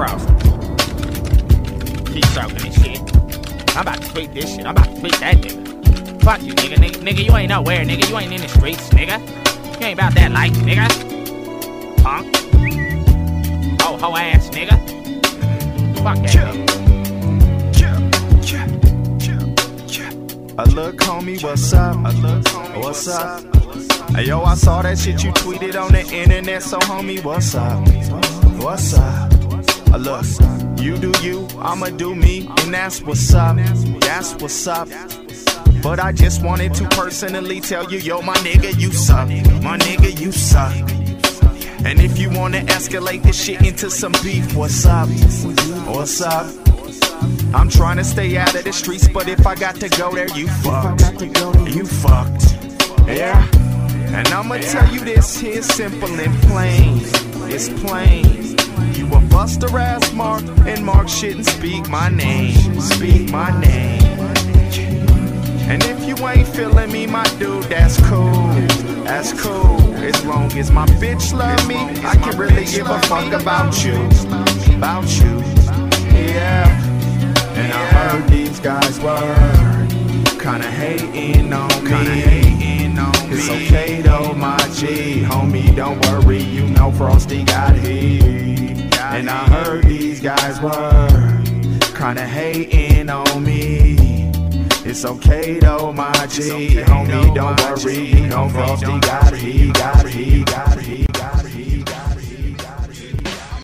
Frostie. Keep talking this shit. I'm about to tweet this shit. I'm about to tweet that nigga. Fuck you, nigga. Nigga, nigga you ain't nowhere, nigga. You ain't in the streets, nigga. You ain't about that life, nigga. Punk. Ho oh, ho ass nigga. Fuck that nigga. A look, homie, what's up? A look, homie, what's up? Hey, yo, I saw that shit you tweeted on the internet, so homie, what's up? What's up? A look, you do you, I'ma do me, and that's what's up. That's what's up. But I just wanted to personally tell you, yo, my nigga, you suck. My nigga, you suck. And if you wanna escalate this shit into some beef, what's up? What's up? I'm trying to stay out of the streets, but if I got to go there, you fucked. You fucked. Yeah. And I'ma tell you this here simple and plain. It's plain. You a buster ass Mark, and Mark shouldn't speak my name. Speak my name. And if you ain't feeling me, my dude, that's cool. That's cool. As long as my bitch love me, I can really give a fuck about you. About you. Yeah. G. Homie, don't worry, you know Frostie got heat. And I heard these guys were kinda hating on me. It's okay though, my G. Homie, don't worry, you know Frostie got heat, got heat, got